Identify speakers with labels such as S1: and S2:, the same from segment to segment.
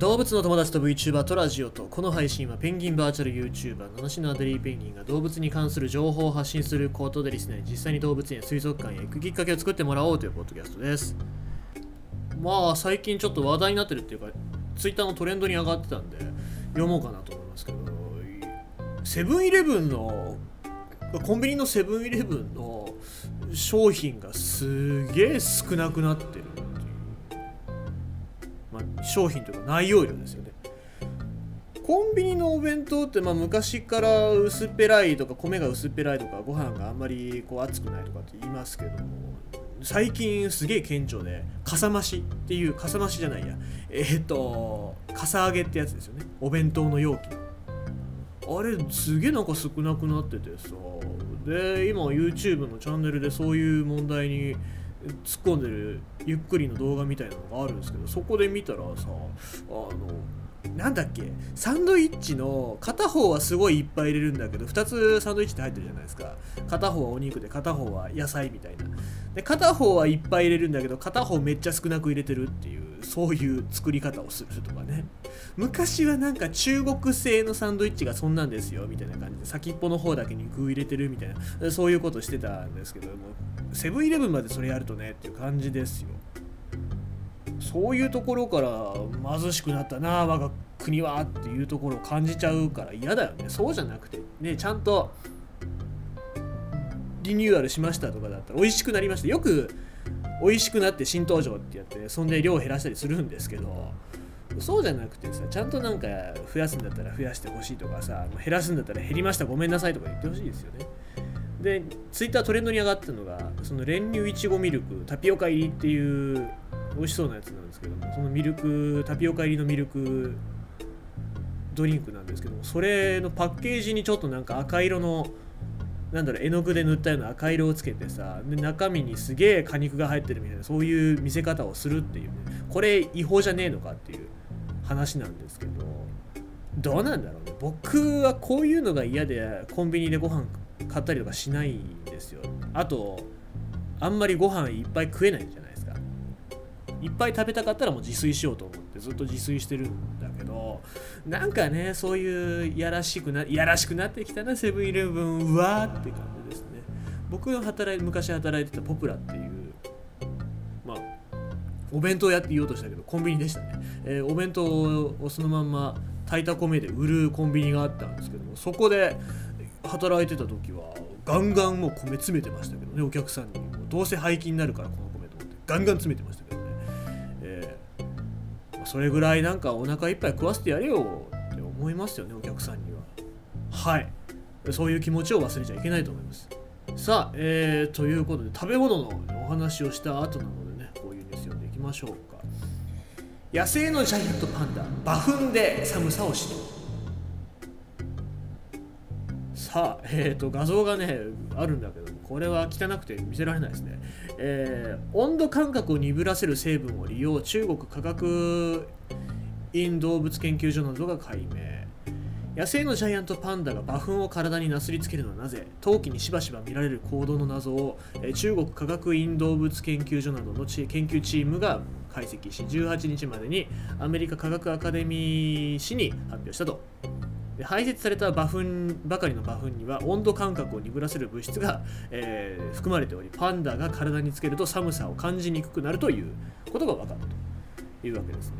S1: 動物の友達と VTuber とラジオとこの配信はペンギンバーチャル YouTuber 七種のアデリーペンギンが動物に関する情報を発信することでリスナーに実際に動物園水族館へ行くきっかけを作ってもらおうというポッドキャストですまあ最近ちょっと話題になってるっていうか Twitter のトレンドに上がってたんで読もうかなと思いますけどセブンイレブンのコンビニのセブンイレブンの商品がすげえ少なくなって、商品というか内容量ですよね。コンビニのお弁当ってまあ昔から薄っぺらいとか米が薄っぺらいとかご飯があんまりこう熱くないとかって言いますけども最近すげえ顕著でかさ増しっていうかさ増しじゃないや。えっ、とかさ揚げってやつですよね。お弁当の容器。あれすげえなんか少なくなっててさ。で今 YouTube のチャンネルでそういう問題に突っ込んでるゆっくりの動画みたいなのがあるんですけどそこで見たらさあのなんだっけサンドイッチの片方はすごいいっぱい入れるんだけど2つサンドイッチって入ってるじゃないですか。片方はお肉で片方は野菜みたいな。で片方はいっぱい入れるんだけど片方めっちゃ少なく入れてるっていうそういう作り方をするとかね。昔はなんか中国製のサンドイッチがそんなんですよみたいな感じで先っぽの方だけに具入れてるみたいなそういうことしてたんですけどもセブンイレブンまでそれやるとねっていう感じですよ。そういうところから貧しくなったな我が国はっていうところを感じちゃうから嫌だよね。そうじゃなくてねちゃんとリニューアルしましたとかだったら美味しくなりました。よく美味しくなって新登場ってやってそんで量を減らしたりするんですけどそうじゃなくてさちゃんとなんか増やすんだったら増やしてほしいとかさ減らすんだったら減りましたごめんなさいとか言ってほしいですよね。でツイッタートレンドに上がってるのがその練乳いちごミルクタピオカ入りっていう美味しそうなやつなんですけどもそのミルクタピオカ入りのミルクドリンクなんですけどもそれのパッケージにちょっとなんか赤色のなんだろう絵の具で塗ったような赤色をつけてさで中身にすげえ果肉が入ってるみたいなそういう見せ方をするっていうね。これ違法じゃねえのかっていう話なんですけどどうなんだろうね。僕はこういうのが嫌でコンビニでご飯買ったりとかしないんですよ。あとあんまりご飯いっぱい食えないじゃないですか。いっぱい食べたかったらもう自炊しようと思ってずっと自炊してるんけどなんかねそういうやらしくないやらしくなってきたなセブンイレブンはって感じですね。僕の働い昔働いてたポプラっていうまあお弁当屋って言おうとしたけどコンビニでしたね、えー、お弁当をそのまんま炊いた米で売るコンビニがあったんですけどもそこで働いてた時はガンガンもう米詰めてましたけどねお客さんに。どうせ廃棄になるからこの米と思ってガンガン詰めてました、それぐらいなんかお腹いっぱい食わせてやれよって思いますよねお客さんには。はい。そういう気持ちを忘れちゃいけないと思います。さあ、えー、ということで食べ物のお話をした後なのでねこういうニュース読んでいきましょうか。野生のジャイアントパンダ馬糞で寒さをしのさあ、えーと、画像がねあるんだけど。これは汚くて見せられないですね、えー、温度感覚を鈍らせる成分を利用中国科学院動物研究所などが解明。野生のジャイアントパンダが馬糞を体になすりつけるのはなぜ？冬季にしばしば見られる行動の謎を中国科学院動物研究所などの研究チームが解析し18日までにアメリカ科学アカデミー誌に発表したと。で排泄された馬糞ばかりの馬糞には温度感覚を鈍らせる物質が、えー、含まれておりパンダが体につけると寒さを感じにくくなるということが分かったというわけですね。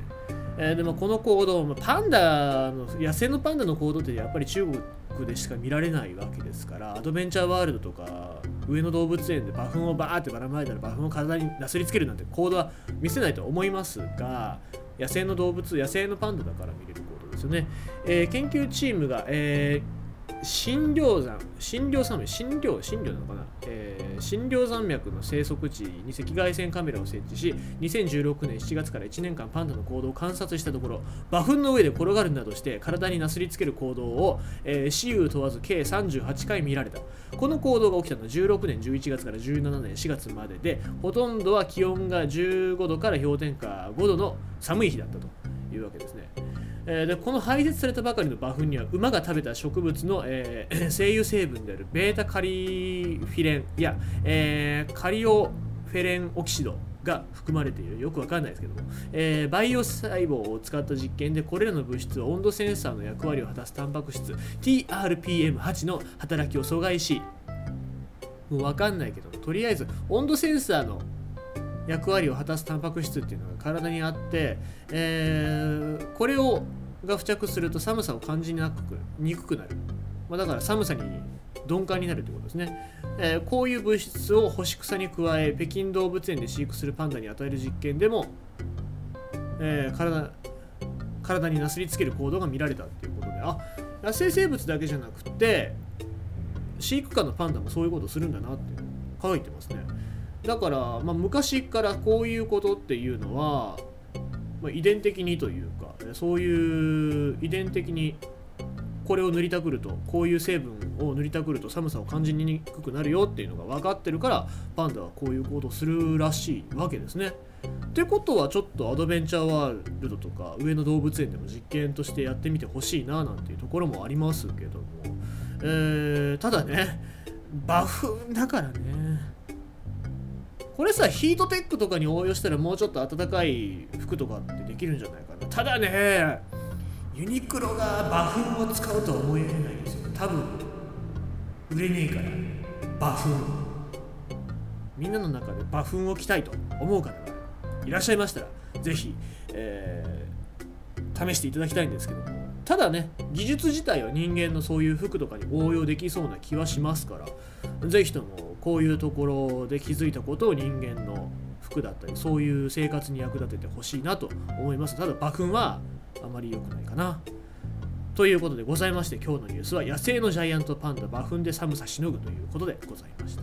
S1: えー、でもこの行動パンダの野生のパンダの行動ってやっぱり中国でしか見られないわけですからアドベンチャーワールドとか上野動物園で馬糞をバーってばらまいたら馬糞を体になすりつけるなんて行動は見せないと思いますが野生の動物野生のパンダだから見れるですよね、えー、研究チームが、えー診療山、診療山脈、診療、診療なのかな、えー、診療山脈の生息地に赤外線カメラを設置し、2016年7月から1年間パンダの行動を観察したところ、馬糞の上で転がるなどして体になすりつける行動を、えー、死有問わず計38回見られた。この行動が起きたのは16年11月から17年4月までで、ほとんどは気温が15度から氷点下5度の寒い日だったというわけですね。えー、でこの排泄されたばかりの馬糞には馬が食べた植物の、えー、精油成分であるベータカリフィレンや、えー、カリオフェレンオキシドが含まれている。よくわかんないですけども、えー、バイオ細胞を使った実験でこれらの物質は温度センサーの役割を果たすタンパク質 TRPM8 の働きを阻害しもうわかんないけどとりあえず温度センサーの役割を果たすタンパク質っていうのが体にあって、えー、これをが付着すると寒さを感じにくくにくくなる、まあ、だから寒さに鈍感になるということですね、えー、こういう物質を干し草に加え北京動物園で飼育するパンダに与える実験でも、えー、体体になすりつける行動が見られたっていうことで。あ野生生物だけじゃなくて飼育下のパンダもそういうことするんだなって書いてますね。だから、まあ、昔からこういうことっていうのは、ま、遺伝的にというかそういう遺伝的にこれを塗りたくるとこういう成分を塗りたくると寒さを感じにくくなるよっていうのが分かってるからパンダはこういう行動するらしいわけですね。ってことはちょっとアドベンチャーワールドとか上野動物園でも実験としてやってみてほしいななんていうところもありますけども、えー、ただねバフだからねこれさヒートテックとかに応用したらもうちょっと暖かい服とかってできるんじゃないかな。ただねユニクロがバフを使うとは思えないんですよ。多分売れねえからバフンみんなの中でバフを着たいと思う方がいらっしゃいましたら是非、えー、試していただきたいんですけど。もただね技術自体は人間のそういう服とかに応用できそうな気はしますから是非ともこういうところで気づいたことを人間の服だったりそういう生活に役立ててほしいなと思いますただ馬群はあまり良くないかな。ということでございまして今日のニュースは野生のジャイアントパンダ馬群で寒さしのぐということでございました。